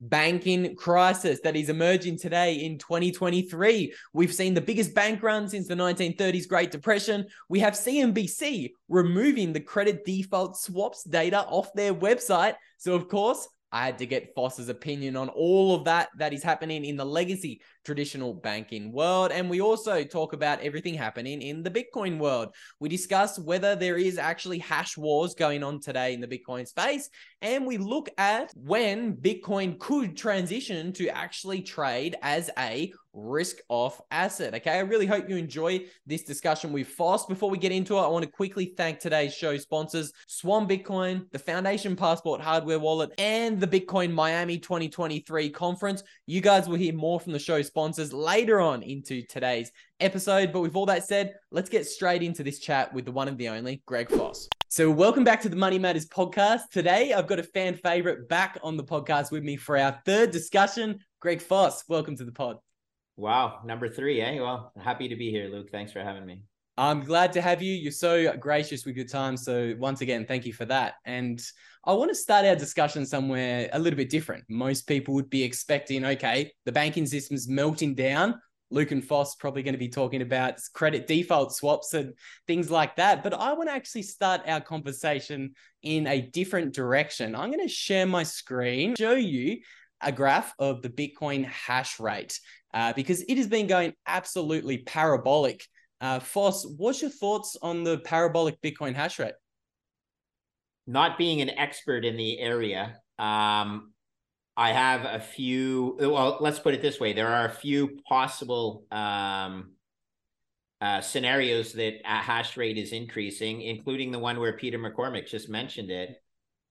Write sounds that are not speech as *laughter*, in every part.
banking crisis that is emerging today in 2023. We've seen the biggest bank run since the 1930s Great Depression. We have CNBC removing the credit default swaps data off their website. So, of course, I had to get Foss's opinion on all of that that is happening in the legacy traditional banking world. And we also talk about everything happening in the Bitcoin world. We discuss whether there is actually hash wars going on today in the Bitcoin space. And we look at when Bitcoin could transition to actually trade as a risk off asset. Okay. I really hope you enjoy this discussion with Foss. Before we get into it, I want to quickly thank today's show sponsors Swan Bitcoin, the Foundation Passport hardware wallet, and the Bitcoin Miami 2023 conference. You guys will hear more from the show sponsors later on into today's episode. But with all that said, let's get straight into this chat with the one and the only Greg Foss. So, welcome back to the Money Matters podcast. Today, I've got a fan favorite back on the podcast with me for our third discussion. Greg Foss, welcome to the pod. Wow, number three, eh? Well, happy to be here, Luke. Thanks for having me. I'm glad to have you. You're so gracious with your time. So, once again, thank you for that. And I want to start our discussion somewhere a little bit different. Most people would be expecting, okay, the banking system's melting down. Luke and Foss probably going to be talking about credit default swaps and things like that. But I want to actually start our conversation in a different direction. I'm going to share my screen, show you a graph of the Bitcoin hash rate uh, because it has been going absolutely parabolic. Uh, Foss, what's your thoughts on the parabolic Bitcoin hash rate? Not being an expert in the area, um, I have a few. Well, let's put it this way: there are a few possible um, uh, scenarios that hash rate is increasing, including the one where Peter McCormack just mentioned it.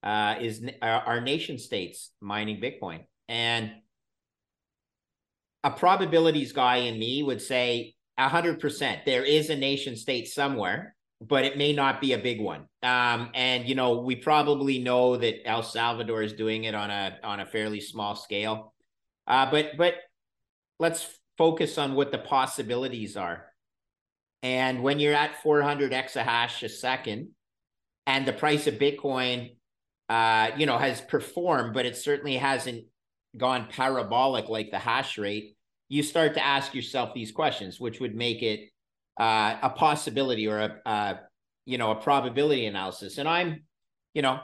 Uh, is our nation states mining Bitcoin, and a probabilities guy in me would say 100% there is a nation state somewhere but it may not be a big one. Um, and you know we probably know that el salvador is doing it on a on a fairly small scale. Uh, but but let's focus on what the possibilities are. And when you're at 400 exahash a second and the price of bitcoin uh, you know has performed but it certainly hasn't gone parabolic like the hash rate, you start to ask yourself these questions, which would make it uh, a possibility or a, uh, you know a probability analysis. And I'm, you know,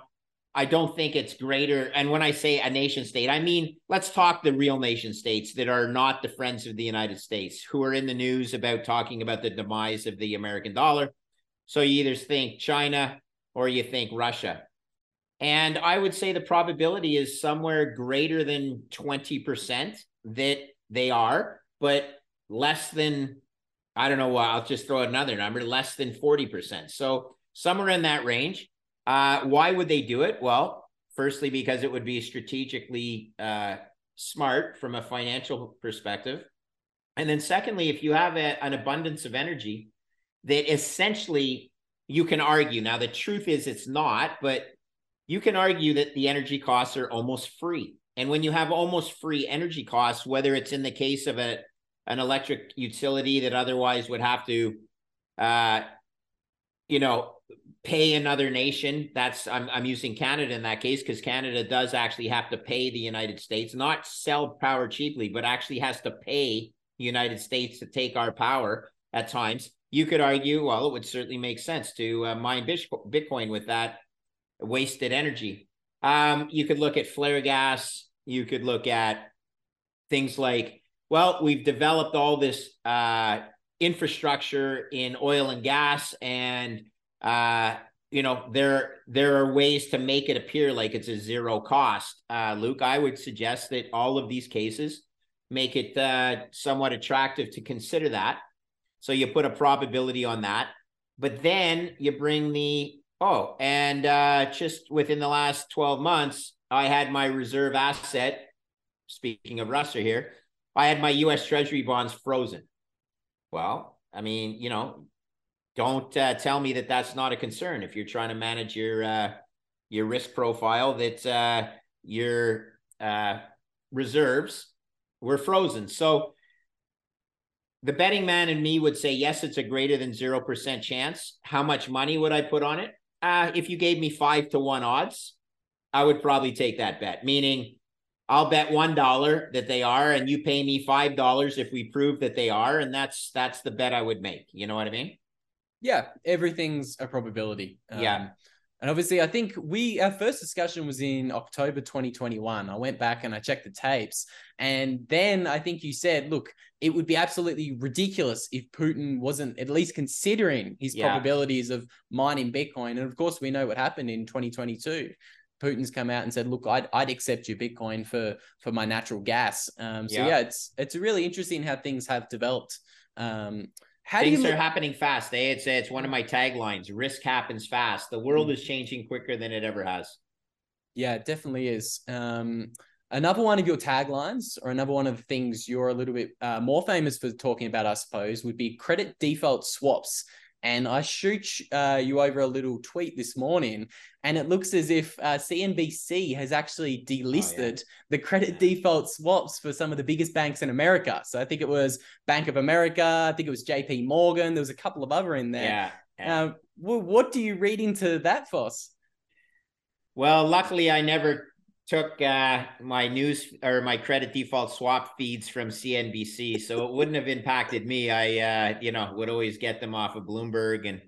I don't think it's greater. And when I say a nation state, I mean let's talk the real nation states that are not the friends of the United States, who are in the news about talking about the demise of the American dollar. So you either think China or you think Russia. And I would say the probability is somewhere greater than 20% that they are, but less than, I don't know, why I'll just throw another number, less than 40%. So somewhere in that range. Uh, why would they do it? Well, firstly, because it would be strategically uh, smart from a financial perspective. And then secondly, if you have a, an abundance of energy that essentially you can argue. Now, the truth is it's not, but you can argue that the energy costs are almost free. And when you have almost free energy costs, whether it's in the case of a an electric utility that otherwise would have to, uh, you know, pay another nation. That's I'm I'm using Canada in that case because Canada does actually have to pay the United States, not sell power cheaply, but actually has to pay the United States to take our power at times. You could argue, well, it would certainly make sense to uh, mine Bitcoin with that wasted energy. Um, you could look at flare gas. You could look at things like, well, we've developed all this uh, infrastructure in oil and gas, and uh, you know there there are ways to make it appear like it's a zero cost. Uh, Luke, I would suggest that all of these cases make it uh, somewhat attractive to consider that. So you put a probability on that, but then you bring the Oh, and uh, just within the last 12 months, I had my reserve asset. Speaking of Russia here, I had my US Treasury bonds frozen. Well, I mean, you know, don't uh, tell me that that's not a concern if you're trying to manage your uh, your risk profile. That uh, your uh, reserves were frozen. So the betting man in me would say yes, it's a greater than zero percent chance. How much money would I put on it? Uh, if you gave me five to one odds, I would probably take that bet. Meaning, I'll bet one dollar that they are, and you pay me five dollars if we prove that they are, and that's that's the bet I would make. You know what I mean? Yeah, everything's a probability. Um, yeah. And obviously, I think we our first discussion was in October 2021. I went back and I checked the tapes, and then I think you said, "Look, it would be absolutely ridiculous if Putin wasn't at least considering his yeah. probabilities of mining Bitcoin." And of course, we know what happened in 2022. Putin's come out and said, "Look, I'd, I'd accept your Bitcoin for for my natural gas." Um, so yeah. yeah, it's it's really interesting how things have developed. Um, how things are happening fast. They it's it's one of my taglines. Risk happens fast. The world mm. is changing quicker than it ever has. Yeah, it definitely is. Um, another one of your taglines, or another one of the things you're a little bit uh, more famous for talking about, I suppose, would be credit default swaps. And I shoot uh, you over a little tweet this morning, and it looks as if uh, CNBC has actually delisted oh, yeah. the credit yeah. default swaps for some of the biggest banks in America. So I think it was Bank of America, I think it was JP Morgan, there was a couple of other in there. Yeah. yeah. Um, well, what do you read into that, Foss? Well, luckily, I never took uh, my news or my credit default swap feeds from CNBC, so it wouldn't have impacted me. I, uh, you know, would always get them off of Bloomberg and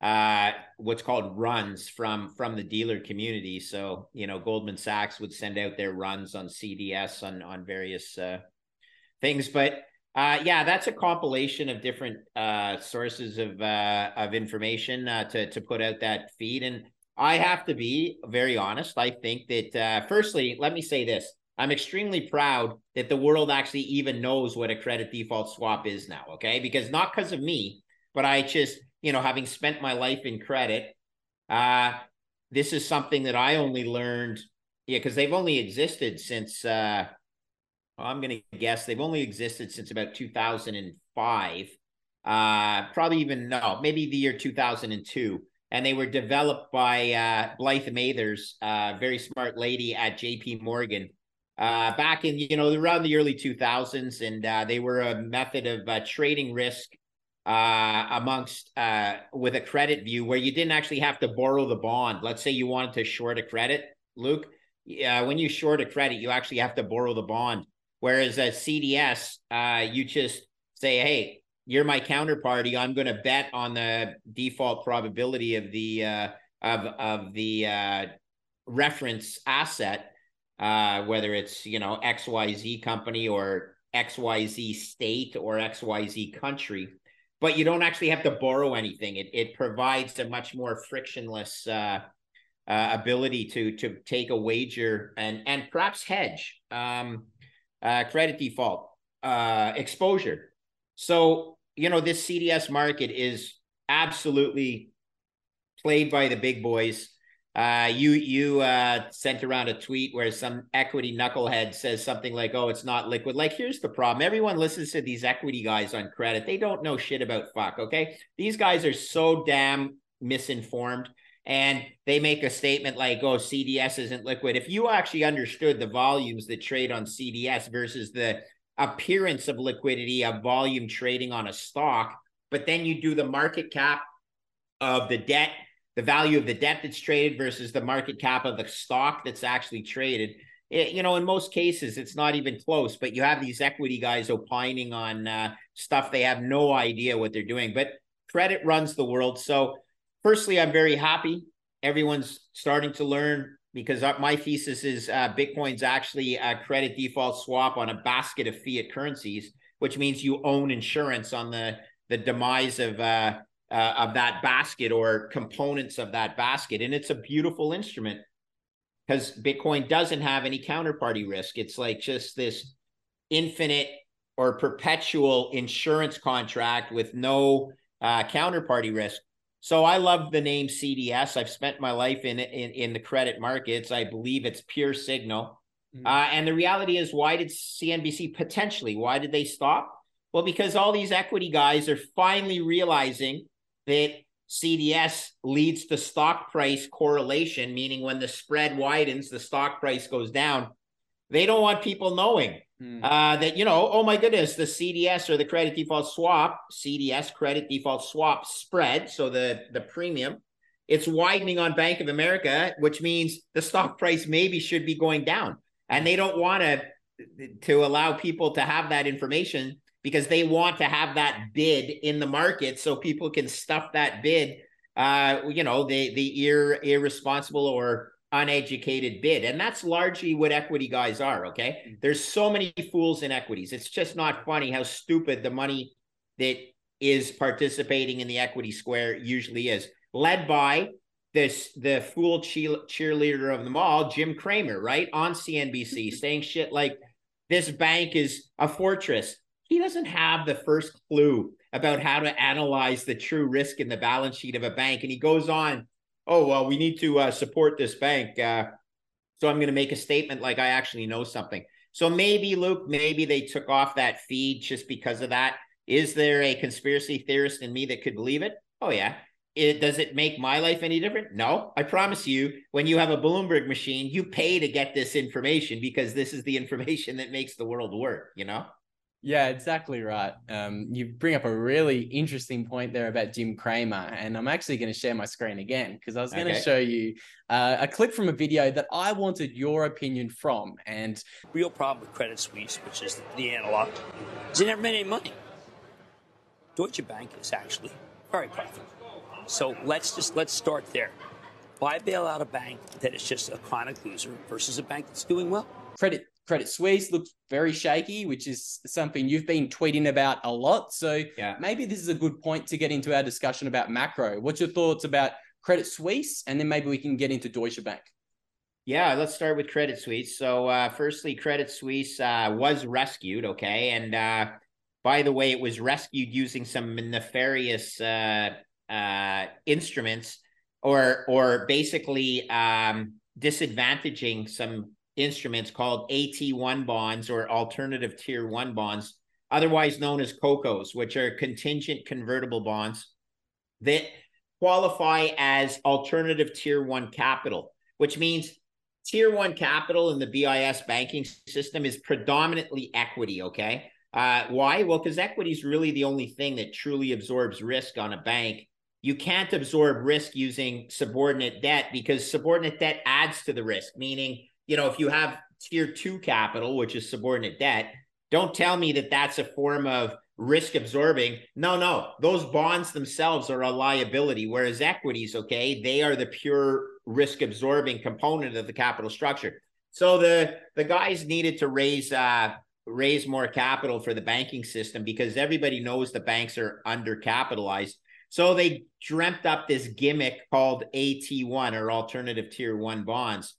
uh, what's called runs from from the dealer community. So you know, Goldman Sachs would send out their runs on CDS on on various uh, things, but. Uh, yeah, that's a compilation of different uh, sources of of information to to put out that feed, and I have to be very honest. I think that, uh, firstly, let me say this. I'm extremely proud that the world actually even knows what a credit default swap is now. Okay. Because not because of me, but I just, you know, having spent my life in credit, uh, this is something that I only learned. Yeah. Because they've only existed since, uh, well, I'm going to guess they've only existed since about 2005. Uh, probably even no, maybe the year 2002 and they were developed by uh, Blythe Masters, a very smart lady at J.P. Morgan, uh, back in you know around the early 2000s, and uh, they were a method of uh, trading risk uh, amongst uh, with a credit view where you didn't actually have to borrow the bond. Let's say you wanted to short a credit, Luke. when you short a credit, you actually have to borrow the bond. Whereas a CDS, you just say, "Hey, you're my counterparty. I'm going to bet on the default probability of the uh, of of the uh, reference asset, uh, whether it's you know X Y Z company or X Y Z state or X Y Z country. But you don't actually have to borrow anything. It it provides a much more frictionless uh, uh, ability to to take a wager and and perhaps hedge um, uh, credit default exposure. So you know, this CDS market is absolutely played by the big boys. Uh, you you uh, sent around a tweet where some equity knucklehead says something like, "Oh, it's not liquid." Like, here's the problem: everyone listens to these equity guys on credit. They don't know shit about fuck. Okay, these guys are so damn misinformed, and they make a statement like, "Oh, CDS isn't liquid." If you actually understood the volumes that trade on CDS versus the appearance of liquidity of volume trading on a stock, but then you do the market cap of the debt, the value of the debt that's traded versus the market cap of the stock that's actually traded. It, you know, in most cases, it's not even close, but you have these equity guys opining on uh, stuff they have no idea what they're doing. But credit runs the world. So, firstly, I'm very happy. Everyone's starting to learn because my thesis is uh, Bitcoin's actually a credit default swap on a basket of fiat currencies, which means you own insurance on the the demise of uh, uh, of that basket or components of that basket, and it's a beautiful instrument because Bitcoin doesn't have any counterparty risk. It's like just this infinite or perpetual insurance contract with no uh, counterparty risk. So I love the name CDS. I've spent my life in in, in the credit markets. I believe it's pure signal. Mm-hmm. Uh, and the reality is, why did CNBC potentially? Why did they stop? Well, because all these equity guys are finally realizing that CDS leads to stock price correlation, meaning when the spread widens, the stock price goes down. They don't want people knowing. Hmm. Uh, that you know, oh my goodness, the CDS or the credit default swap, CDS credit default swap spread, so the the premium, it's widening on Bank of America, which means the stock *laughs* price maybe should be going down. And they don't want to to allow people to have that information because they want to have that bid in the market so people can stuff that bid uh you know the the ir- irresponsible or uneducated bid. And that's largely what equity guys are okay? Mm. there's so many fools in equities. It's just not funny how stupid the money that is participating in the equity square usually is. Led by this the fool cheerleader of them all jim cramer right? On cnbc *laughs* saying shit like this bank is a fortress. He doesn't have the first clue about how to analyze the true risk in the balance sheet of a bank. And he goes on oh well we need to uh, support this bank uh, so i'm going to make a statement like i actually know something. So maybe luke maybe they took off that feed just because of that. Is there a conspiracy theorist in me that could believe it? Oh yeah. It, does it make my life any different? No. I promise you when you have a bloomberg machine you pay to get this information because this is the *laughs* information that makes the world work you know yeah, exactly right. Um, you bring up a really interesting point there about Jim Cramer, and I'm actually going to share my screen again because I was going to okay. show you uh, a clip from a video that I wanted your opinion from. And real problem with Credit Suisse, which is the analog, is they never made any money. Deutsche Bank is actually very profitable. So let's just let's start there. Why bail out a bank that is just a chronic loser versus a bank that's doing well? Credit Credit Suisse looks very shaky, which is something you've been tweeting about a lot. So yeah. maybe this is a good point to get into our discussion about macro. What's your thoughts about Credit Suisse? And then maybe we can get into Deutsche Bank. Yeah, let's start with Credit Suisse. So, uh, firstly, Credit Suisse uh, was rescued, okay? And uh, by the way, it was rescued using some nefarious uh, uh, instruments or, or basically um, disadvantaging some instruments called AT1 bonds or alternative tier one bonds, otherwise known as COCOs, which are contingent convertible bonds that qualify as alternative tier one capital, which means tier one capital in the BIS banking system is predominantly equity. Okay. Uh, why? Well, because equity is really the only thing that truly absorbs risk on a bank. You can't absorb risk using subordinate debt because subordinate debt adds to the risk, meaning you know, if you have tier two capital, which is subordinate debt, don't tell me that that's a form of risk absorbing. No, no, those bonds themselves are a liability, whereas equities, okay, they are the pure risk absorbing component of the capital structure. So the the guys needed to raise uh raise more capital for the banking system because everybody knows the banks are undercapitalized. So they dreamt up this gimmick called AT1 or alternative tier one bonds.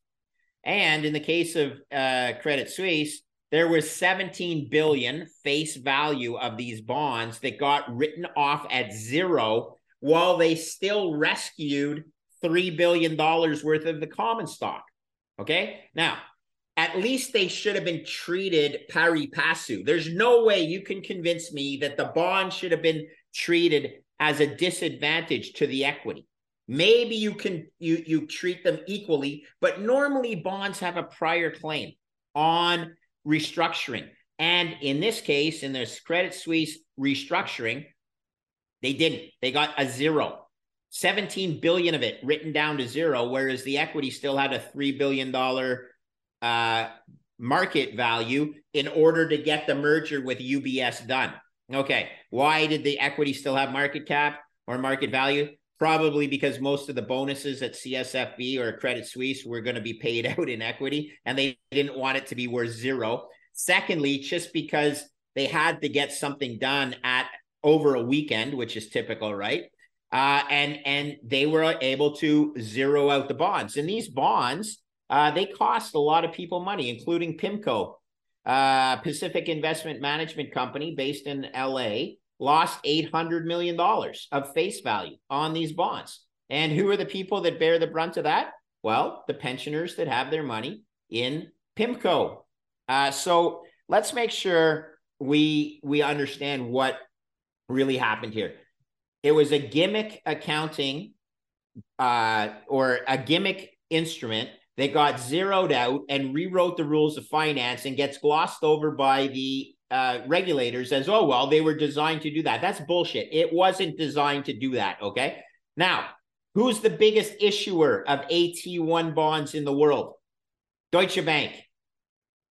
And in the case of uh, Credit Suisse, there was 17 billion face value of these bonds that got written off at zero while they still rescued $3 billion worth of the common stock. Okay. Now, at least they should have been treated pari passu. There's no way you can convince me that the bond should have been treated as a disadvantage to the equity. Maybe you can you you treat them equally, but normally bonds have a prior claim on restructuring. And in this case, in this Credit Suisse restructuring, they didn't. They got a zero. 17 billion of it written down to zero, whereas the equity still had a $3 billion uh, market value in order to get the merger with UBS done. Okay. Why did the equity still have market cap or market value? Probably because most of the bonuses at CSFB or Credit Suisse were going to be paid *laughs* out in equity and they didn't want it to be worth zero. Secondly, just because they had to get something done at over a weekend, which is typical, right? Uh, and and they were able to zero out the bonds. And these bonds, uh, they cost a lot of people money, including PIMCO, uh, Pacific Investment Management Company, based in LA lost $800 million of face value on these bonds. And who are the people that bear the brunt of that? Well, the pensioners that have their money in PIMCO. Uh, so let's make sure we we understand what really happened here. It was a gimmick accounting uh, or a gimmick instrument that got zeroed out and rewrote the rules of finance and gets glossed over by the uh, regulators as, oh, well, they were designed to do that. That's bullshit. It wasn't designed to do that. Okay. Now, who's the biggest issuer of AT1 bonds in the world? Deutsche Bank.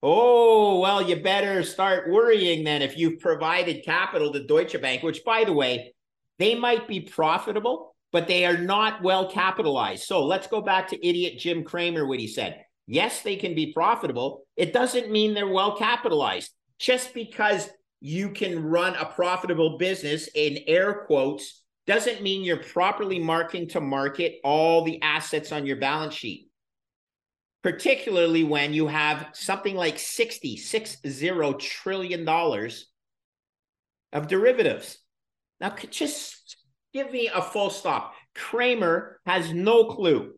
Oh, well, you better start worrying then if you've provided capital to Deutsche Bank, which, by the way, they might be profitable, but they are not well capitalized. So let's go back to idiot Jim Cramer, what he said. Yes, they can be profitable. It doesn't mean they're well capitalized. Just because you can run a profitable business in air quotes doesn't mean you're properly marking to market all the assets on your balance sheet particularly when you have something like 60, 60 trillion dollars of derivatives. Now, just give me a full stop. Cramer has no clue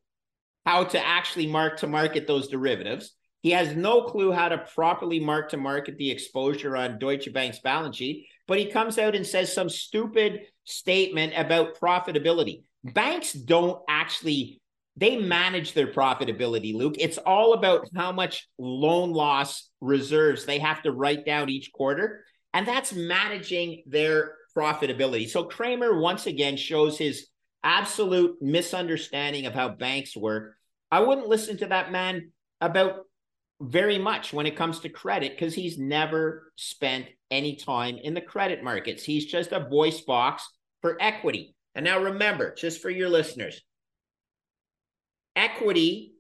how to actually mark to market those derivatives. He has no clue how to properly mark to market the exposure on Deutsche Bank's balance sheet, but he comes out and says some stupid statement about profitability. Banks don't actually they manage their profitability, Luke. It's all about how much loan loss reserves they have to write down each quarter. And that's managing their profitability. So Cramer once again shows his absolute misunderstanding of how banks work. I wouldn't listen to that man about very much when it comes to credit because he's never spent any time in the credit markets. He's just a voice box for equity. And now remember, just for your listeners, equity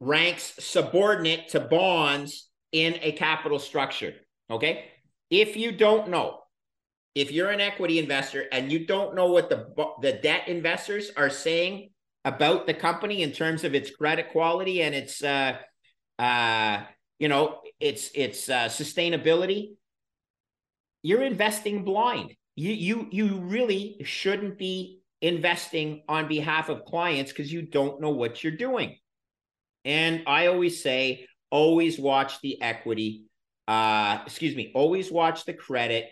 ranks subordinate to bonds in a capital structure. Okay. If you don't know, if you're an equity investor and you don't know what the, the debt investors are saying about the company in terms of its credit quality and its, uh, uh, you know, its, its uh, sustainability, you're investing blind. You, you, you really shouldn't be investing on behalf of clients because you don't know what you're doing. And I always say, always watch the equity. Uh, excuse me, always watch the credit.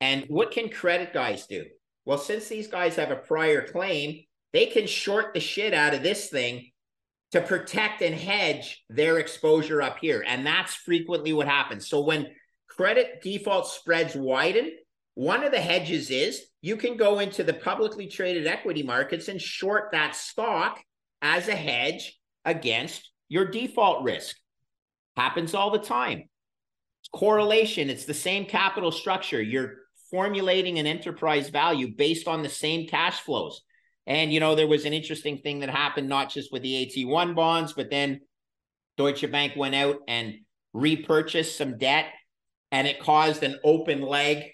And what can credit guys do? Well, since these guys have a prior claim, they can short the shit out of this thing to protect and hedge their exposure up here. And that's frequently what happens. So when credit default spreads widen, one of the hedges is you can go into the publicly traded equity markets and short that stock as a hedge against your default risk. Happens all the time. correlation, it's the same capital structure. You're formulating an enterprise value based on the same cash flows. And, you know, there was an interesting thing that happened, not just with the AT1 bonds, but then Deutsche Bank went out and repurchased some debt and it caused an open leg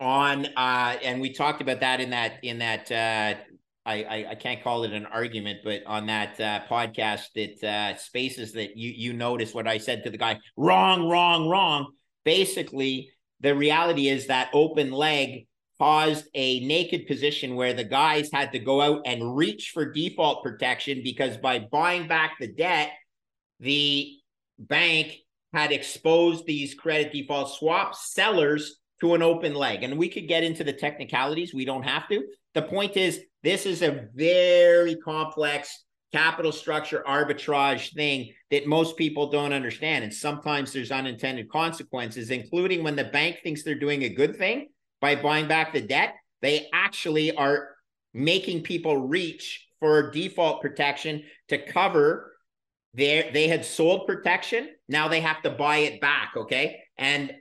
on uh and we talked about that in that in that uh I, I, I can't call it an argument, but on that uh, podcast that uh, spaces that you you notice what I said to the guy, wrong, wrong, wrong. Basically, the reality is that open leg caused a naked position where the guys had to go out and reach for default protection because by buying back the debt, the bank had exposed these credit default swap sellers to an open leg. And we could get into the technicalities. We don't have to. The point is, this is a very complex capital structure arbitrage thing that most people don't understand. And sometimes there's unintended consequences, including when the bank thinks they're doing a good thing by buying back the debt. They actually are making people reach for default protection to cover their they had sold protection now they have to buy it back okay and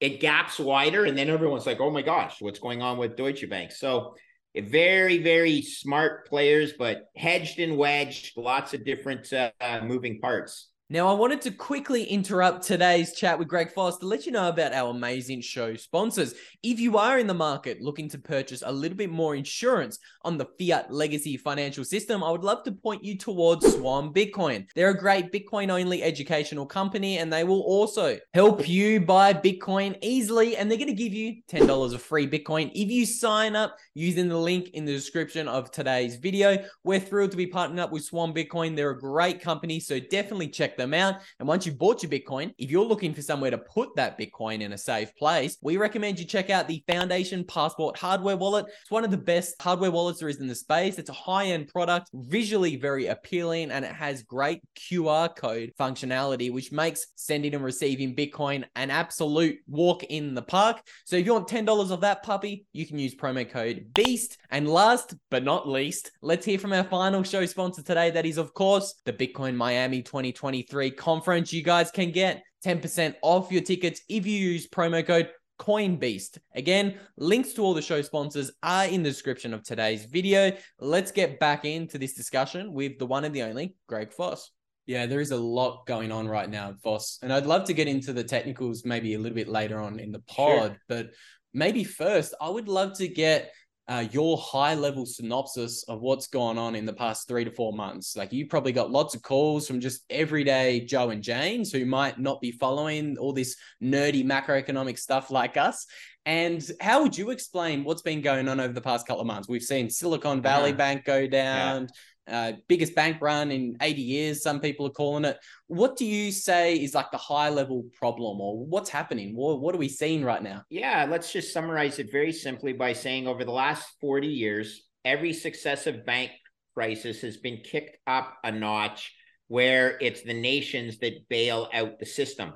it gaps wider, and then everyone's like, "Oh my gosh, what's going on with Deutsche Bank?" So, very, very smart players, but hedged and wedged, lots of different uh, moving parts. Now, I wanted to quickly interrupt today's chat with Greg Foss to let you know about our amazing show sponsors. If you are in the market looking to purchase a little bit more insurance on the fiat legacy financial system, I would love to point you towards Swan Bitcoin. They're a great Bitcoin only educational company and they will also help you buy Bitcoin easily. And they're going to give you $10 of free Bitcoin if you sign up using the link in the description of today's video. We're thrilled to be partnering up with Swan Bitcoin. They're a great company, so definitely check them out. And once you've bought your Bitcoin, if you're looking for somewhere to put that Bitcoin in a safe place, we recommend you check out the Foundation Passport hardware wallet. It's one of the best hardware wallets there is in the space. It's a high end product, visually very appealing, and it has great QR code functionality, which makes sending and receiving Bitcoin an absolute walk in the park. So if you want $10 of that puppy, you can use promo code BEAST. And last but not least, let's hear from our final show sponsor today. That is, of course, the Bitcoin Miami 2023 2023 conference. You guys can get 10% off your tickets if you use promo code CoinBeast. Again, links to all the show sponsors are in the description of today's video. Let's get back into this discussion with the one and the only Greg Foss. Yeah, there is a lot going on right now, Foss. And I'd love to get into the technicals maybe a little bit later on in the pod, sure. but maybe first, I would love to get uh, your high level synopsis of what's gone on in the past three to four months. Like you probably got lots of calls from just everyday Joe and Janes who might not be following all this nerdy macroeconomic stuff like us. And how would you explain what's been going on over the past couple of months? We've seen Silicon Valley uh-huh. Bank go down. Yeah uh, biggest bank run in 80 years, some people are calling it. What do you say is like the high level problem or what's happening? What, what are we seeing right now? Yeah, let's just summarize it very simply by saying over the last 40 years, every successive bank crisis has been kicked up a notch where it's the nations that bail out the system.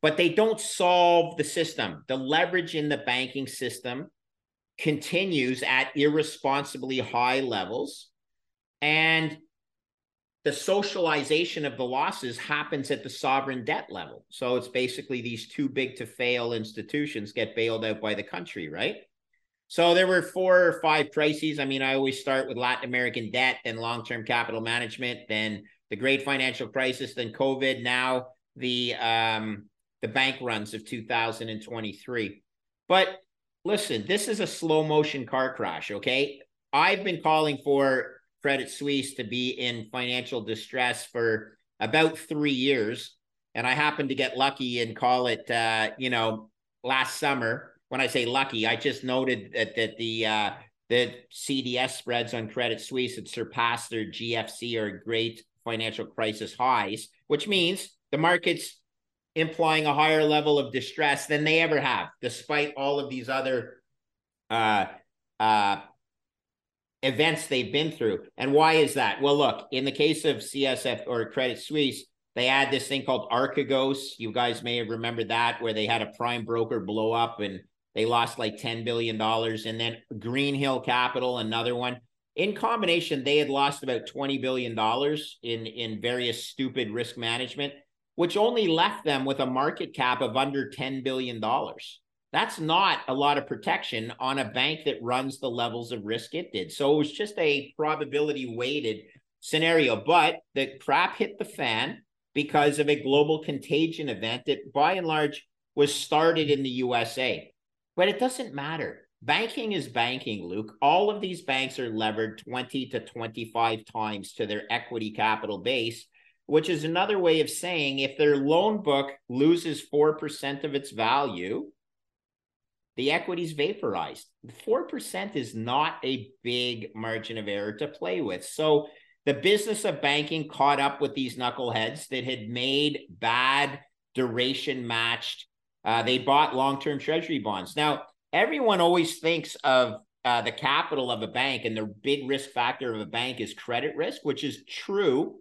But they don't solve the system. The leverage in the banking system continues at irresponsibly high levels and the socialization of the losses happens at the sovereign debt level. So it's basically these too big to fail institutions get bailed out by the country, right? So there were four or five crises. I mean, I always start with Latin American debt, then long term capital management, then the great financial crisis, then COVID, now the um, the bank runs of 2023. But listen, this is a slow motion car crash, okay? I've been calling for Credit Suisse to be in financial distress for about three years. And I happened to get lucky and call it, uh, you know, last summer. When I say lucky, I just noted that, that the uh, the CDS spreads on Credit Suisse had surpassed their GFC or Great Financial Crisis highs, which means the market's implying a higher level of distress than they ever have, despite all of these other uh, uh, events they've been through. And why is that? Well, look, in the case of CSF or Credit Suisse, they had this thing called Archegos. You guys may have remembered that, where they had a prime broker blow up and they lost like $10 billion. And then Greensill Capital, another one. In combination, they had lost about $20 billion in, in various stupid risk management, which only left them with a market cap of under $10 billion. That's not a lot of protection on a bank that runs the levels of risk it did. So it was just a probability weighted scenario. But the crap hit the fan because of a global contagion event that by and large was started in the USA. But it doesn't matter. Banking is banking, Luke. All of these banks are levered 20 to 25 times to their equity capital base, which is another way of saying if their loan book loses 4% of its value, the equity's vaporized. 4% is not a big margin of error to play with. So the business of banking caught up with these knuckleheads that had made bad duration matched. Uh, they bought long term treasury bonds. Now, everyone always thinks of uh, the capital of a bank and the big risk factor of a bank is credit risk, which is true,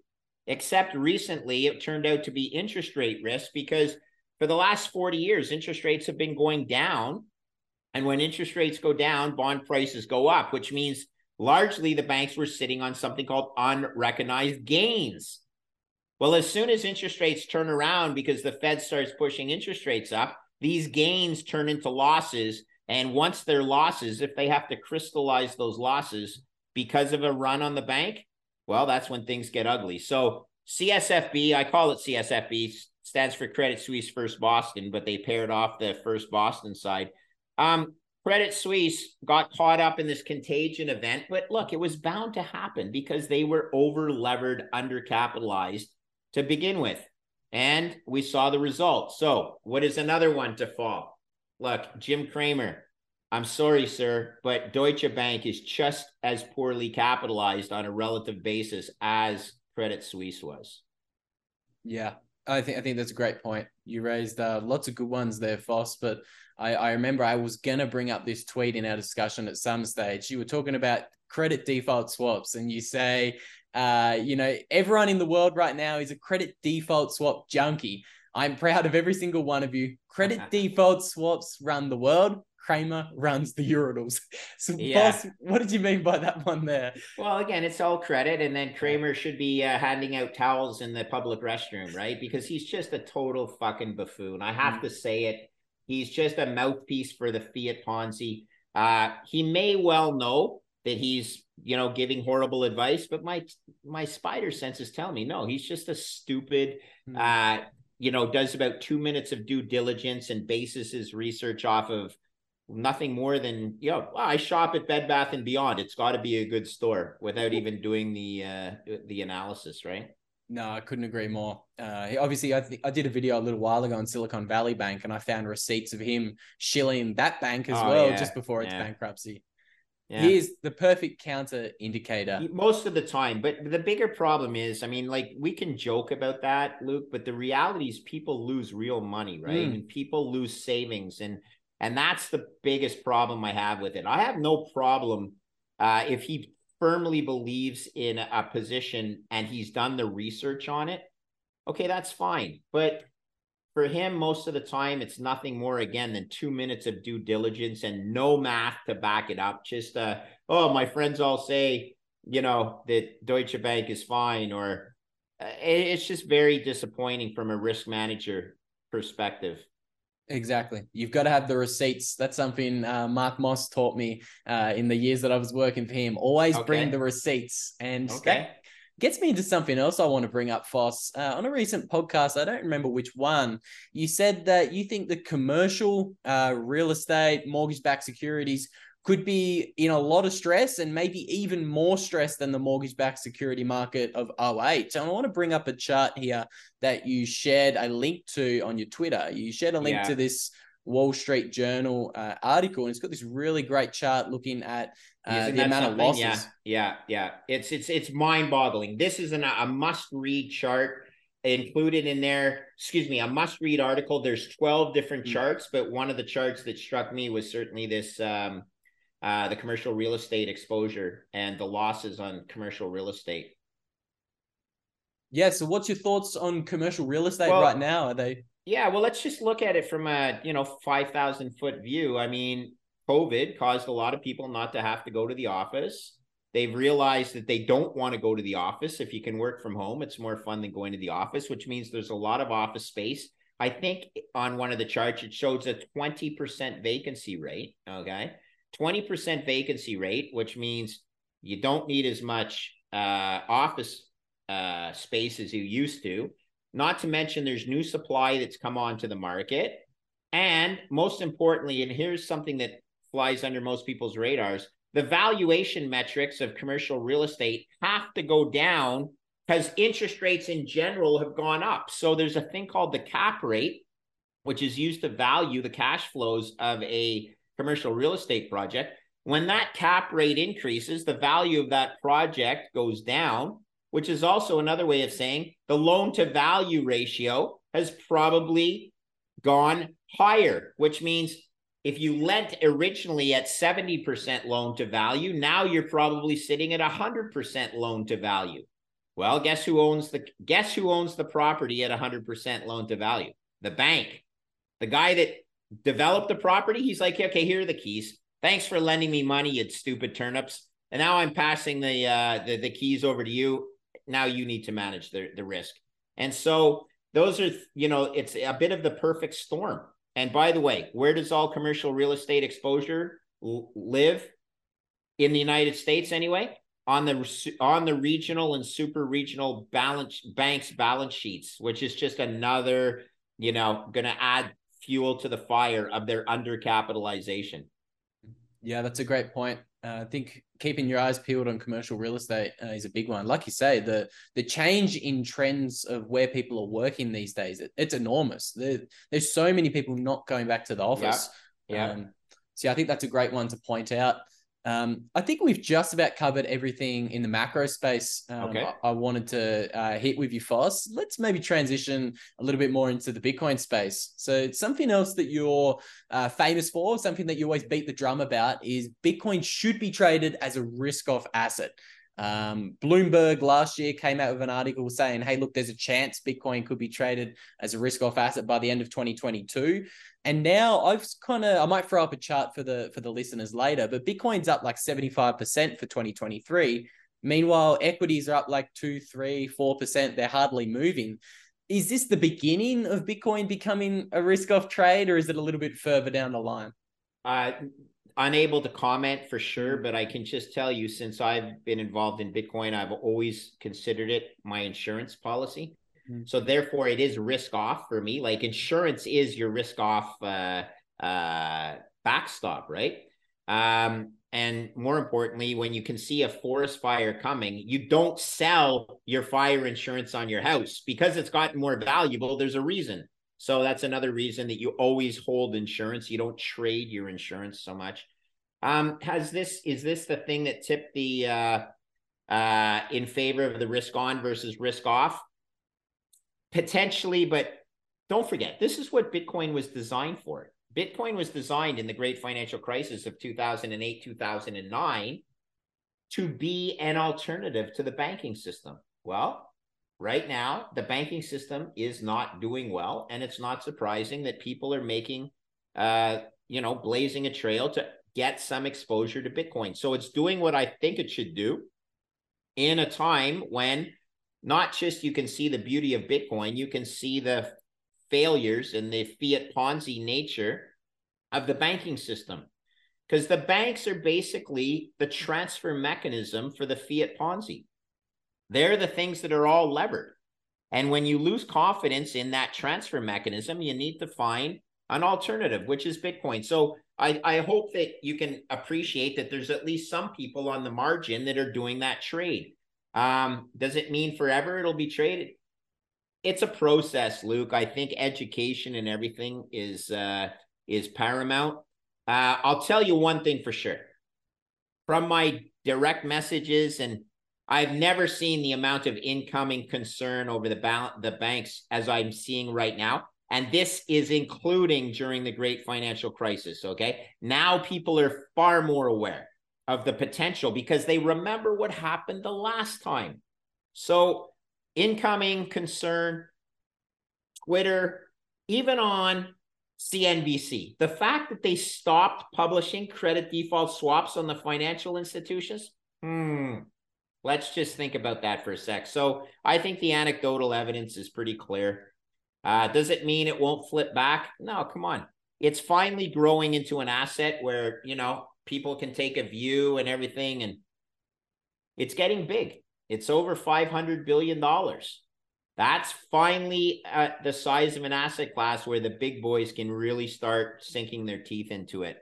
except recently it turned out to be interest rate risk because for the last 40 years, interest rates have been going down and when interest rates go down, bond prices go up, which means largely the banks were sitting on something called unrecognized gains. Well, as soon as interest rates turn around because the Fed starts pushing interest rates up, these gains turn into losses. And once they're losses, if they have to crystallize those losses because of a run on the bank, well, that's when things get ugly. So CSFB, I call it CSFB, stands for Credit Suisse First Boston, but they paired off the First Boston side. Um, Credit Suisse got caught up in this contagion event, but look, it was bound to happen because they were over levered, undercapitalized to begin with. And we saw the result. So, what is another one to fall? Look, Jim Cramer, I'm sorry, sir, but Deutsche Bank is just as poorly capitalized on a relative basis as Credit Suisse was. Yeah, I think I think that's a great point. You raised uh, lots of good ones there, Foss. But I, I remember I was gonna bring up this tweet in our discussion at some stage. You were talking about credit default swaps, and you say, uh, you know, everyone in the world right now is a credit default swap junkie. I'm proud of every single one of you. Credit *laughs* default swaps run the world. Cramer runs the urinals. *laughs* So, yeah. Foss, what did you mean by that one there? Well, again, it's all credit, and then Cramer should be uh, handing out towels in the public restroom, right? Because he's just a total fucking buffoon. I have mm. to say it. He's just a mouthpiece for the Fiat Ponzi. Uh, he may well know that he's you know giving horrible advice but my my spider senses tell me no he's just a stupid mm. uh you know does about two minutes of due diligence and bases his research off of nothing more than you know well, i shop at bed bath and beyond it's got to be a good store without even doing the uh the analysis right no, I couldn't agree more. Uh, obviously, I, th- I did a video a little while ago on Silicon Valley Bank, and I found receipts of him shilling that bank as oh, well, yeah. just before its yeah. bankruptcy. Yeah. The perfect counter indicator. Most of the time. But the bigger problem is, I mean, like we can joke about that, Luke, but the reality is people lose real money, right? Mm. And people lose savings. And and that's the biggest problem I have with it. I have no problem uh, if he firmly believes in a position and he's done the research on it. Okay, that's fine. But for him, most of the time, it's nothing more again than two minutes of due diligence and no math to back it up. Just, uh, oh, my friends all say, you know, that Deutsche Bank is fine, or uh, it's just very disappointing from a risk manager perspective. Exactly. You've got to have the receipts. That's something uh, Mark Moss taught me uh, in the years that I was working for him. Always okay. bring the receipts. And okay. gets me into something else I want to bring up, Foss. Uh, on a recent podcast, I don't remember which one, you said that you think the commercial uh, real estate, mortgage backed securities could be in a lot of stress and maybe even more stress than the mortgage backed security market of 08. So I want to bring up a chart here that you shared a link to on your Twitter. You shared a link yeah. to this Wall Street Journal uh, article, and it's got this really great chart looking at uh, the amount of losses. Yeah, yeah, yeah. It's it's it's mind boggling. This is an, a must read chart included in there. Excuse me, a must read article. There's 12 different mm-hmm. charts, but one of the charts that struck me was certainly this. Um, uh, the commercial real estate exposure and the losses on commercial real estate. Yeah. So, what's your thoughts on commercial real estate well, right now? Are they yeah, well, let's just look at it from a you know five thousand foot view. I mean, COVID caused a lot of people not to have to go to the office. They've realized that they don't want to go to the office. If you can work from home, it's more fun than going to the office, which means there's a lot of office space. I think on one of the charts it shows a 20% vacancy rate. Okay. 20% vacancy rate, which means you don't need as much uh, office uh, space as you used to. Not to mention, there's new supply that's come onto the market. And most importantly, and here's something that flies under most people's radars the valuation metrics of commercial real estate have to go down because interest rates in general have gone up. So there's a thing called the cap rate, which is used to value the cash flows of a commercial real estate project. When that cap rate increases, the value of that project goes down which is also another way of saying the loan to value ratio has probably gone higher, which means if you lent originally at 70% loan to value, now you're probably sitting at 100% loan to value. Well, guess who owns the guess who owns the property at 100% loan to value? The bank. The guy that developed the property, he's like, "Okay, here are the keys. Thanks for lending me money, you stupid turnips. And now I'm passing the uh the, the keys over to you now you need to manage the, the risk. And so those are, you know, it's a bit of the perfect storm. And by the way, where does all commercial real estate exposure l- live in the United States anyway? On the on the regional and super regional balance banks balance sheets, which is just another, you know, going to add fuel to the fire of their undercapitalization. Yeah, that's a great point. Uh, I think keeping your eyes peeled on commercial real estate uh, is a big one. Like you say, the the change in trends of where people are working these days, it, it's enormous. There, there's so many people not going back to the office. Yeah. Um, so I think that's a great one to point out. Um, I think we've just about covered everything in the macro space. Um, okay. I, I, wanted to uh, hit with you, Foss. Let's maybe transition a little bit more into the Bitcoin space. So it's something else that you're uh, famous for, something that you always beat the drum about, is Bitcoin should be traded as a risk-off asset. Um, Bloomberg last year came out with an article saying, hey, look, there's a chance Bitcoin could be traded as a risk off asset by the end of 2022. And now I've kind of I might throw up a chart for the for the listeners later, but Bitcoin's up like 75% for 2023. Meanwhile, equities are up like two, three, four percent. They're hardly moving. Is this the beginning of Bitcoin becoming a risk off trade, or is it a little bit further down the line? Uh, unable to comment for sure, but I can just tell you since I've been involved in Bitcoin, I've always considered it my insurance policy. Mm-hmm. So therefore, it is risk off for me. Like insurance is your risk off uh, uh, backstop, right? Um, and more importantly, when you can see a forest fire coming, you don't sell your fire insurance on your house because it's gotten more valuable. There's a reason. So that's another reason that you always hold insurance. You don't trade your insurance so much. Um, has this is this the thing that tipped the uh, uh, in favor of the risk on versus risk off? Potentially, but don't forget, this is what Bitcoin was designed for. Bitcoin was designed in the great financial crisis of 2008, 2009 to be an alternative to the banking system. Well, right now, the banking system is not doing well. And it's not surprising that people are making, uh, you know, blazing a trail to get some exposure to Bitcoin. So it's doing what I think it should do in a time when not just you can see the beauty of Bitcoin, you can see the failures and the fiat Ponzi nature of the banking system. Because the banks are basically the transfer mechanism for the fiat Ponzi. They're the things that are all levered. And when you lose confidence in that transfer mechanism, you need to find an alternative, which is Bitcoin. So I, I hope that you can appreciate that there's at least some people on the margin that are doing that trade. Um, does it mean forever it'll be traded? It's a process, Luke. I think education and everything is uh, is paramount. Uh, I'll tell you one thing for sure. From my direct messages, and I've never seen the amount of incoming concern over the ba- the banks as I'm seeing right now. And this is including during the great financial crisis. Okay. Now people are far more aware of the potential because they remember what happened the last time. So, incoming concern, Twitter, even on CNBC, the fact that they stopped publishing credit default swaps on the financial institutions, hmm, let's just think about that for a sec. So, I think the anecdotal evidence is pretty clear. Uh, does it mean it won't flip back? No, come on. It's finally growing into an asset where, you know, people can take a view and everything. And it's getting big. It's over $500 billion. That's finally at the size of an asset class where the big boys can really start sinking their teeth into it.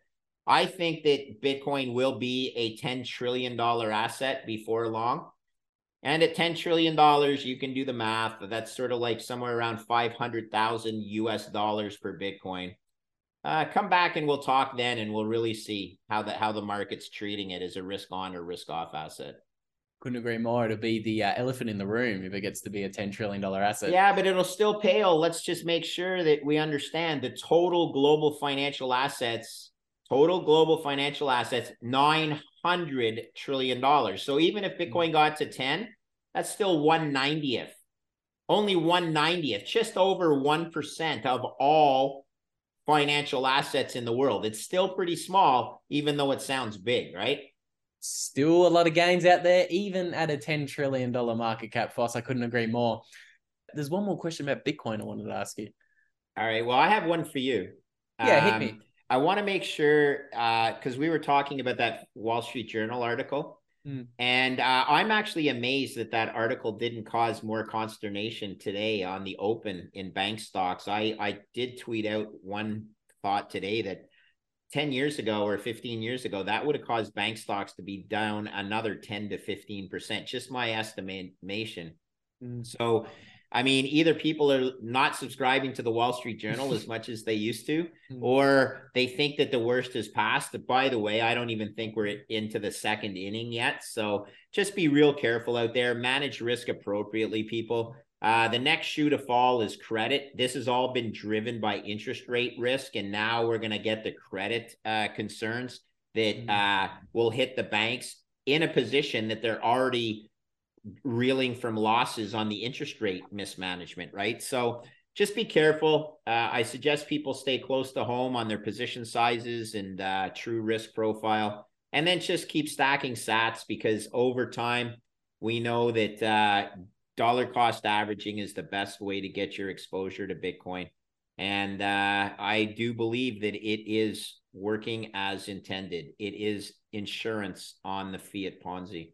I think that Bitcoin will be a $10 trillion asset before long. And at $10 trillion, you can do the math. That's sort of like somewhere around 500,000 US dollars per Bitcoin uh, come back and we'll talk then, and we'll really see how the how the market's treating it as a risk on or risk off asset. Couldn't agree more. It'll be the uh, elephant in the room if it gets to be a ten trillion dollar asset. Yeah, but it'll still pale. Let's just make sure that we understand the total global financial assets. Total global financial assets nine hundred trillion dollars. So even if Bitcoin got to ten, that's still one ninetieth. Only one ninetieth, just over one percent of all financial assets in the world. It's still pretty small, even though it sounds big, right? Still a lot of gains out there, even at a $10 trillion market cap, Foss. I couldn't agree more. There's one more question about Bitcoin I wanted to ask you. All right. Well, I have one for you. Yeah, um, hit me. I want to make sure, because uh, we were talking about that Wall Street Journal article. Mm. And uh, I'm actually amazed that that article didn't cause more consternation today on the open in bank stocks. I, I did tweet out one thought today that 10 years ago or 15 years ago, that would have caused bank stocks to be down another 10 to 15%, just my estimation. Mm. So I mean, either people are not subscribing to the Wall Street Journal as *laughs* much as they used to, hmm. or they think that the worst is past. By the way, I don't even think we're into the second inning yet. So just be real careful out there. Manage risk appropriately, people. Uh, the next shoe to fall is credit. This has all been driven by interest rate risk, and now we're going to get the credit uh, concerns that hmm. uh, will hit the banks in a position that they're already reeling from losses on the interest rate mismanagement, right? So just be careful. Uh, I suggest people stay close to home on their position sizes and uh, true risk profile, and then just keep stacking sats because over time, we know that uh, dollar cost averaging is the best way to get your exposure to Bitcoin. And uh, I do believe that it is working as intended. It is insurance on the fiat Ponzi.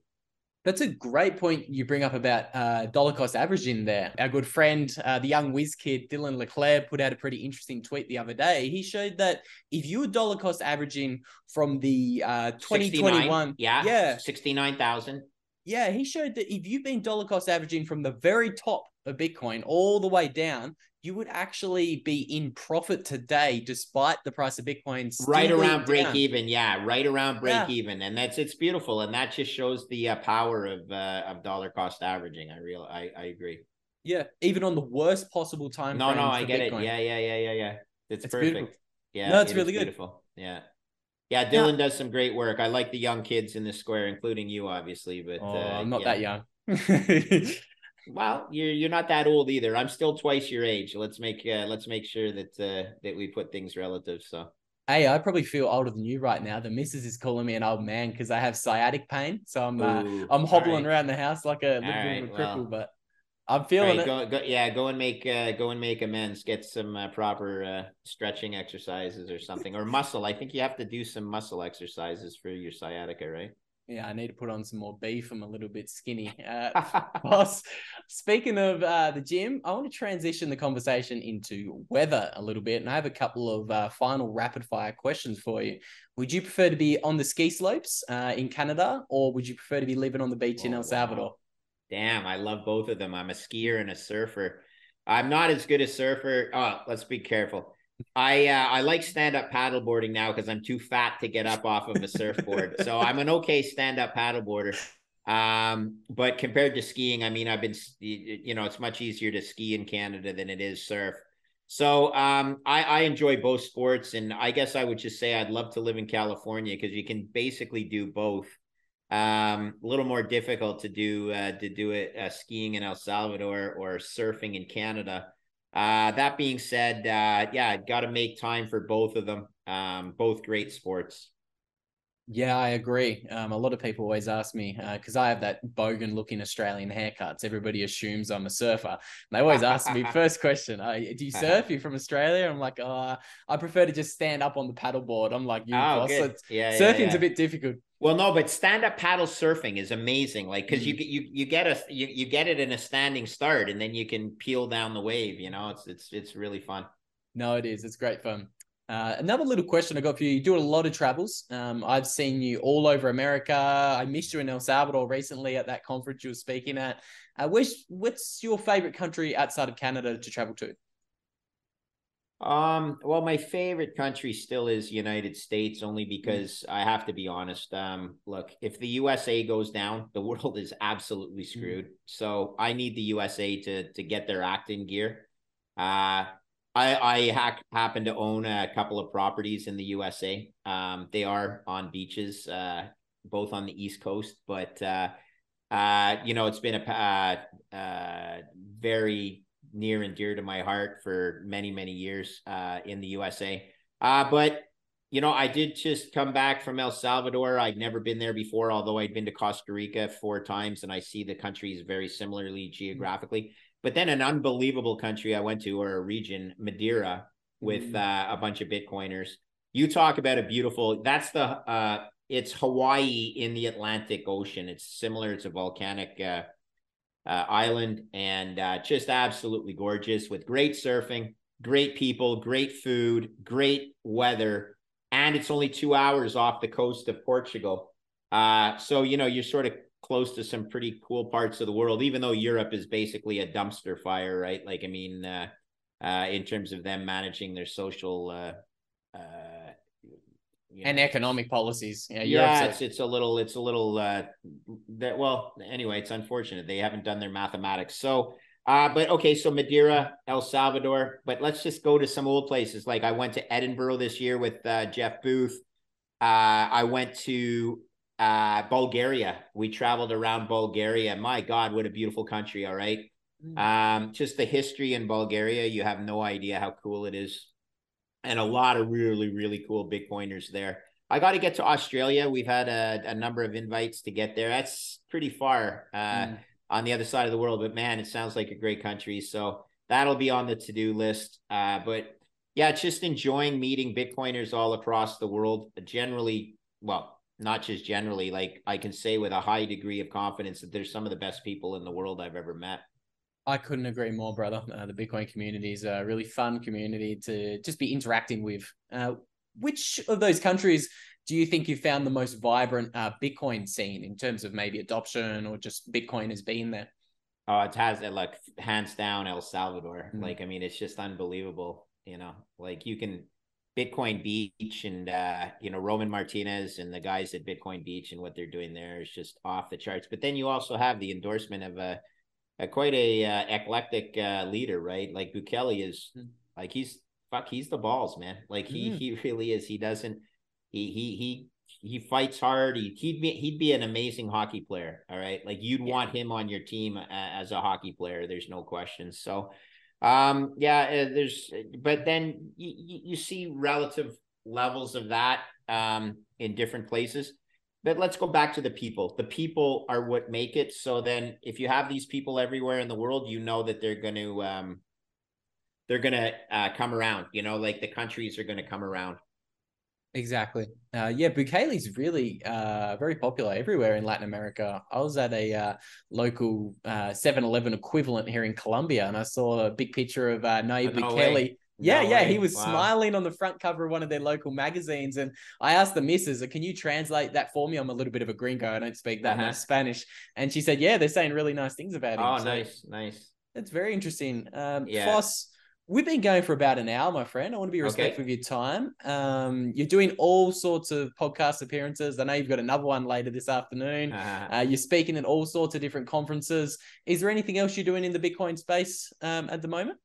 That's a great point you bring up about uh, dollar cost averaging there. Our good friend, uh, the young whiz kid, Dylan LeClair, put out a pretty interesting tweet the other day. He showed that if you were dollar cost averaging from the uh, 2021, yeah, yeah, 69,000. Yeah, he showed that if you've been dollar cost averaging from the very top of Bitcoin all the way down, you would actually be in profit today despite the price of Bitcoin right around break even. Yeah, right around break yeah. even, and that's it's beautiful, and that just shows the uh, power of uh, of dollar cost averaging. I real I I agree. Yeah, even on the worst possible time. No, no, I get Bitcoin. it. Yeah, yeah, yeah, yeah, yeah. It's, it's perfect. Beautiful. Yeah, no, it's it really good. Beautiful. Yeah. Yeah, Dylan yeah. does some great work. I like the young kids in the square, including you, obviously. But oh, uh, I'm not yeah. that young. *laughs* Well, you're you're not that old either. I'm still twice your age. Let's make uh, let's make sure that uh, that we put things relative. So. Hey, I probably feel older than you right now. The missus is calling me an old man because I have sciatic pain, so I'm uh, I'm hobbling right. around the house like a little right, bit of a cripple. Well, but I'm feeling right, it. Go, go, yeah, go and make uh, go and make amends. Get some uh, proper uh, stretching exercises or something, or muscle. I think you have to do some muscle exercises for your sciatica, right? Yeah, I need to put on some more beef. I'm a little bit skinny. *laughs* Uh, Foss, speaking of uh, the gym, I want to transition the conversation into weather a little bit. And I have a couple of uh, final rapid fire questions for you. Would you prefer to be on the ski slopes uh, in Canada or would you prefer to be living on the beach oh, in El Salvador? Wow. Damn, I love both of them. I'm a skier and a surfer. I'm not as good a surfer. Oh, let's be careful. I uh, I like stand up paddleboarding now because I'm too fat to get up off of a surfboard. so I'm an okay stand up paddleboarder. Um, but compared to skiing, I mean, I've been you know it's much easier to ski in Canada than it is surf. So um, I, I enjoy both sports, and I guess I would just say I'd love to live in California because you can basically do both. Um, a little more difficult to do uh, to do it uh, skiing in El Salvador or surfing in Canada. Uh, that being said, uh, yeah, got to make time for both of them. Um, both great sports. Yeah, I agree. Um, a lot of people always ask me because uh, I have that bogan looking Australian haircuts. Everybody assumes I'm a surfer. They always ask me *laughs* first question, "Do you surf? You're from Australia?" I'm like, "Oh, I prefer to just stand up on the paddleboard." I'm like, "You, oh, boss. Yeah, surfing's yeah, yeah. a bit difficult." Well, no, but stand up paddle surfing is amazing. Like because mm. you you you get a you, you get it in a standing start, and then you can peel down the wave. You know, it's it's it's really fun. No, it is. It's great fun. Uh, another little question I got for you. You do a lot of travels. Um, I've seen you all over America. I missed you in El Salvador recently at that conference you were speaking at. Uh, which, what's your favorite country outside of Canada to travel to? Um, well, my favorite country still is United States, only mm. because. I have to be honest. Um, look, if the USA goes down, *laughs* the world is absolutely mm. screwed. Mm. So I need the USA to to get their act in gear. Uh I I ha- happen to own a couple of properties in the USA. Um, they are on beaches, uh, both on the East Coast, but uh, uh, you know, it's been a uh, uh, very near and dear to my heart for many, many years uh, in the USA. Uh, but, you know, I did just come back from El Salvador. I'd never been there before, although I'd been to Costa Rica four times and I see the countries very similarly geographically. But then an unbelievable country I went to or a region, Madeira, with mm. uh, a bunch of Bitcoiners. You talk about a beautiful, that's the, uh, it's Hawaii in the Atlantic Ocean. It's similar. It's a volcanic uh, uh, island and uh, just absolutely gorgeous with great surfing, great people, great food, great weather. And it's only two hours off the coast of Portugal. Uh, so, you know, you're sort of close to some pretty cool parts of the world, even though Europe is basically a dumpster fire, right? Like, I mean, uh, uh, in terms of them managing their social uh, know, and economic policies. Yeah, yeah, it's, it's a little, it's a little uh, that. Well, anyway, it's unfortunate they haven't done their mathematics. So, uh, but okay, so Madeira, El Salvador, but let's just go to some old places. Like I went to Edinburgh this year with uh, Jeff Booth. Uh, I went to uh, Bulgaria. We traveled around Bulgaria. My God, what a beautiful country! All right, mm. um, just the history in Bulgaria. You have no idea how cool it is, and a lot of really, really cool Bitcoiners there. I got to get to Australia. We've had a, a, number of invites to get there. That's pretty far uh, mm. on the other side of the world, but man, it sounds like a great country. So that'll be on the to do list. Uh, but yeah, just enjoying meeting Bitcoiners all across the world. Generally, well, not just generally, like I can say with a high degree of confidence that there's some of the best people in the world I've ever met. I couldn't agree more, brother. Uh, the Bitcoin community is a really fun community to just be interacting with. Uh, which of those countries do you think you found the most vibrant uh, Bitcoin scene in terms of maybe adoption or just Bitcoin has been there? Oh, it has it like hands down El Salvador. Mm. Like, I mean, it's just unbelievable. You know, like you can Bitcoin Beach and uh, you know Roman Martinez and the guys at Bitcoin Beach and what they're doing there is just off the charts. But then you also have the endorsement of a, a quite a uh, eclectic uh, leader, right? Like Bukele is mm. like he's fuck he's the balls, man. Like he mm. he really is. He doesn't he he he he fights hard. He, he'd be he'd be an amazing hockey player. All right, like you'd yeah. want him on your team uh, as a hockey player. There's no question. So um, yeah, uh, there's, but then you, you see relative levels of that um, in different places. But let's go back to the people. The people are what make it. So then, if you have these people everywhere in the world, you know that they're going to um, they're going to uh, come around. You know, like the countries are going to come around. Exactly. Uh, yeah, Bukele's really uh, very popular everywhere in Latin America. I was at a uh, local uh, 7-Eleven equivalent here in Colombia, and I saw a big picture of uh, Nayib oh, no Bukele. Way. Yeah, no yeah, way. he was wow. smiling on the front cover of one of their local magazines. And I asked the missus, "Can you translate that for me?" I'm a little bit of a gringo; I don't speak that uh-huh. much Spanish. And she said, "Yeah, they're saying really nice things about him." Oh, so nice, nice. That's very interesting. Um, yeah. Foss, We've been going for about an hour, my friend. I want to be respectful okay. of your time. Um, you're doing all sorts of podcast appearances. I know you've got another one later this afternoon. *laughs* Uh-huh. Uh, you're speaking at all sorts of different conferences. Is there anything else you're doing in the Bitcoin space um, at the moment?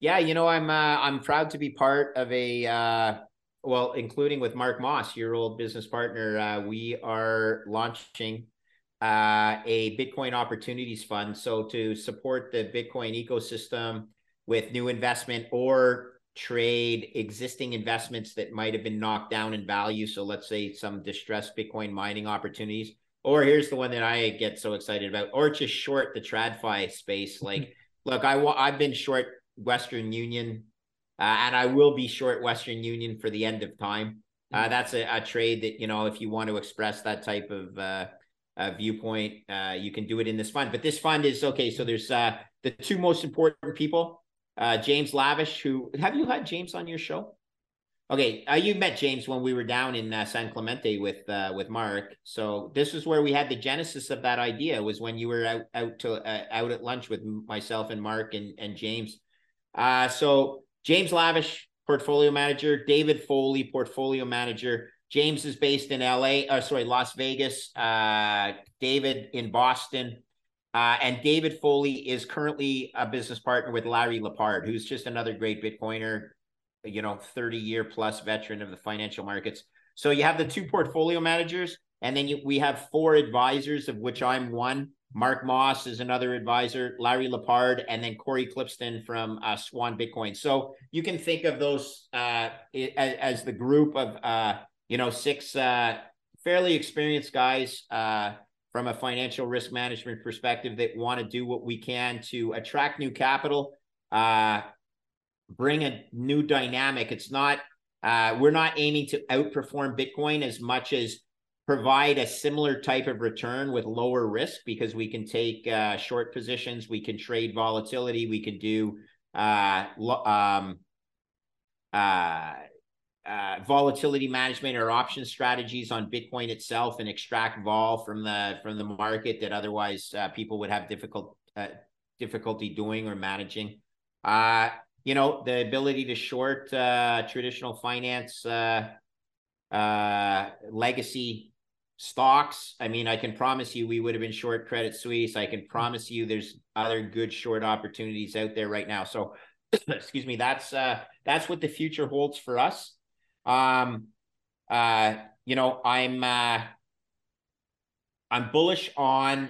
Yeah, you know, I'm uh, I'm proud to be part of a uh, well, including with Mark Moss, your old business partner. Uh, we are launching uh, a Bitcoin Opportunities Fund. So to support the Bitcoin ecosystem with new investment or trade existing investments that might have been knocked down in value. So let's say some distressed Bitcoin mining opportunities. Or here's the one that I get so excited about, or just short the TradFi space. Like, look, I I've been short Western Union, uh, and I will be short Western Union for the end of time. Uh, mm-hmm. that's a, a, trade that you know if you want to express that type of uh, uh viewpoint, uh, you can do it in this fund. But this fund is okay. So there's uh, the two most important people uh, James Lavish, who have you had James on your show? Okay, uh, you met James when we were down in uh, San Clemente with uh, with Mark. So this is where we had the genesis of that idea. Was when you were out out to uh, out at lunch with myself and Mark and and James. Uh, so James Lavish, portfolio manager. David Foley, portfolio manager. James is based in L.A. Uh, sorry, Las Vegas. Uh, David in Boston. Uh, and David Foley is currently a business partner with Larry Lepard, who's just another great Bitcoiner, you know, 30 year plus veteran of the financial markets. So you have the two portfolio managers, and then you, we have four advisors, of which I'm one. Mark Moss is another advisor, Larry Lepard, and then Cory Klippsten from uh, Swan Bitcoin. So you can think of those uh, as, as, the group of, uh, you know, six uh, fairly experienced guys uh, from a financial risk management perspective that want to do what we can to attract new capital, uh, bring a new dynamic. It's not, uh, we're not aiming to outperform Bitcoin as much as provide a similar type of return with lower risk because we can take uh, short positions, we can trade volatility, we can do uh, um, uh, volatility management or option strategies on Bitcoin itself and extract vol from the from the market that otherwise uh, people would have difficult uh, difficulty doing or managing. Uh, you know, the ability to short uh, traditional finance legacy stocks. I mean, I can promise you we would have been short Credit Suisse. I can promise you there's other good short opportunities out there right now. So, *coughs* excuse me, that's that's what the future holds for us. Um, uh, you know, I'm uh, I'm bullish on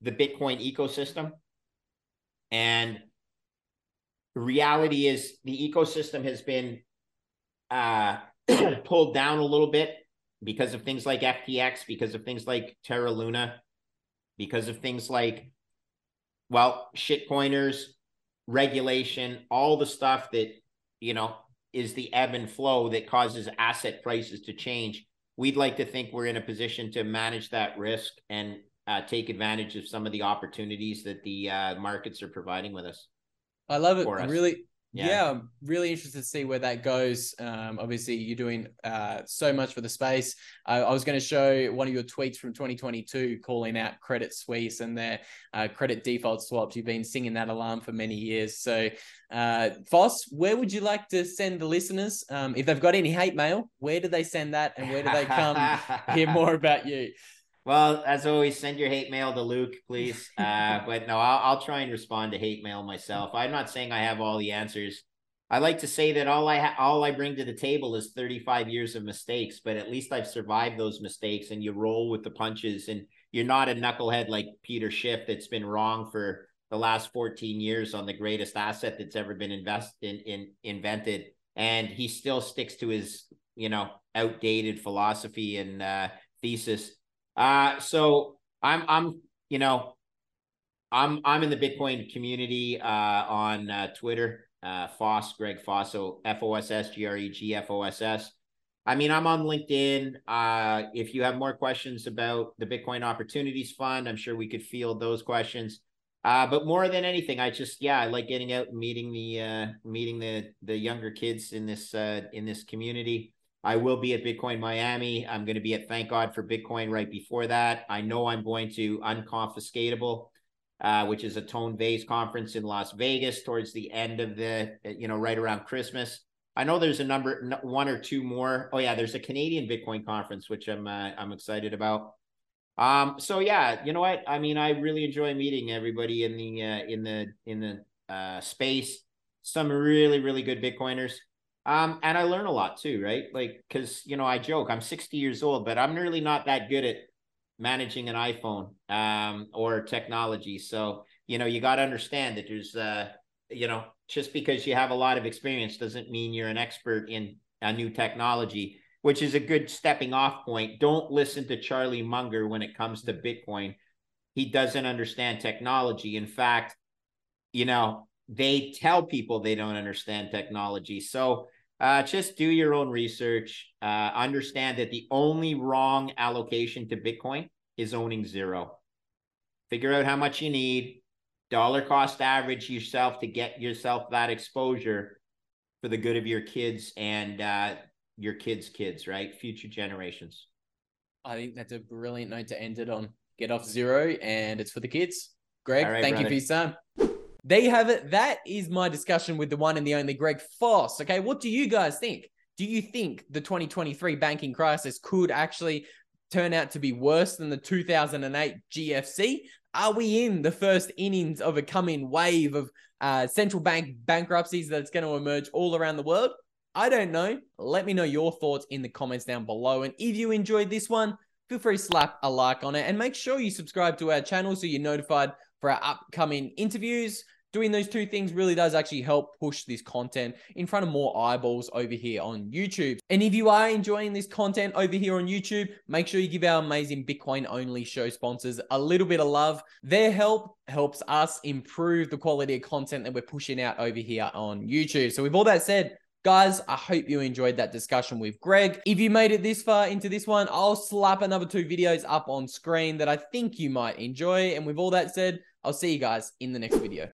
the Bitcoin ecosystem. And reality is the ecosystem has been uh, *clears throat* pulled down a little bit because of things like FTX, because of things like Terra Luna, because of things like, well, shitcoiners, regulation, all the stuff that, you know, is the ebb and flow that causes asset prices to change. We'd like to think we're in a position to manage that risk and uh, take advantage of some of the opportunities that the uh, markets are providing with us. I love it. Really, yeah. yeah. I'm really interested to see where that goes. Um, obviously, you're doing uh, so much for the space. I was going to show one of your tweets from 2022 calling out Credit Suisse and their uh, credit default swaps. You've been singing that alarm for many years. So, uh, Foss, where would you like to send the listeners? Um, if they've got any hate mail, where do they send that and where do they come *laughs* hear more about you? Well, as always, send your hate mail to Luke, please. *laughs* Uh, but no, I'll, I'll try and respond to hate mail myself. I'm not saying I have all the answers. I like to say that all I ha- all I bring to the table is 35 years of mistakes, but at least I've survived those mistakes. And you roll with the punches, and you're not a knucklehead like Peter Schiff that's been wrong for the last 14 years on the greatest asset that's ever been invested in, in invented, and he still sticks to his you know outdated philosophy and uh, thesis uh, so I'm I'm you know I'm I'm in the Bitcoin community uh, on uh, Twitter. Uh, Foss Greg Foss, so F O S S G R E G F O S S. I mean, I'm on LinkedIn. Uh, if you have more questions about the Bitcoin Opportunities Fund, I'm sure we could field those questions. Uh, but more than anything, I just yeah, I like getting out and meeting the uh, meeting the the younger kids in this uh, in this community. I will be at Bitcoin Miami. I'm going to be at Thank God for Bitcoin right before that. I know I'm going to Unconfiscatable, uh, which is a Tone Vays conference in Las Vegas towards the end of the, you know, right around Christmas. I know there's a number, one or two more. Oh yeah, there's a Canadian Bitcoin conference, which I'm uh, I'm excited about. Um, so yeah, you know what? I mean, I really enjoy meeting everybody in the uh, in the in the uh, space. Some really really good Bitcoiners. Um, and I learn a lot too, right? Like, cause you know, I joke, I'm 60 years old, but I'm really not that good at managing an iPhone, um, or technology. So, you know, you got to understand that there's, uh, you know, just because you have a lot of experience doesn't mean you're an expert in a new technology, which is a good stepping off point. Don't listen to Charlie Munger when it comes to Bitcoin. He doesn't understand technology. In fact, you know, they tell people they don't understand technology. So, uh, just do your own research. Uh, understand that the only wrong allocation to Bitcoin is owning zero. Figure out how much you need, dollar cost average yourself to get yourself that exposure for the good of your kids and uh, your kids' kids, right? Future generations. I think that's a brilliant note to end it on. Get off zero, and it's for the kids. Greg, right, thank brother. you for your time. There you have it. That is my discussion with the one and the only Greg Foss. Okay, what do you guys think? Do you think the 2023 banking crisis could actually turn out to be worse than the 2008 GFC? Are we in the first innings of a coming wave of uh, central bank bankruptcies that's going to emerge all around the world? I don't know. Let me know your thoughts in the comments down below. And if you enjoyed this one, feel free to slap a like on it and make sure you subscribe to our channel so you're notified for our upcoming interviews, doing those two things really does actually help push this content in front of more eyeballs over here on YouTube. And if you are enjoying this content over here on YouTube, make sure you give our amazing Bitcoin only show sponsors a little bit of love. Their help helps us improve the quality of content that we're pushing out over here on YouTube. So with all that said, Guys, I hope you enjoyed that discussion with Greg. If you made it this far into this one, I'll slap another two videos up on screen that I think you might enjoy. And with all that said, I'll see you guys in the next video.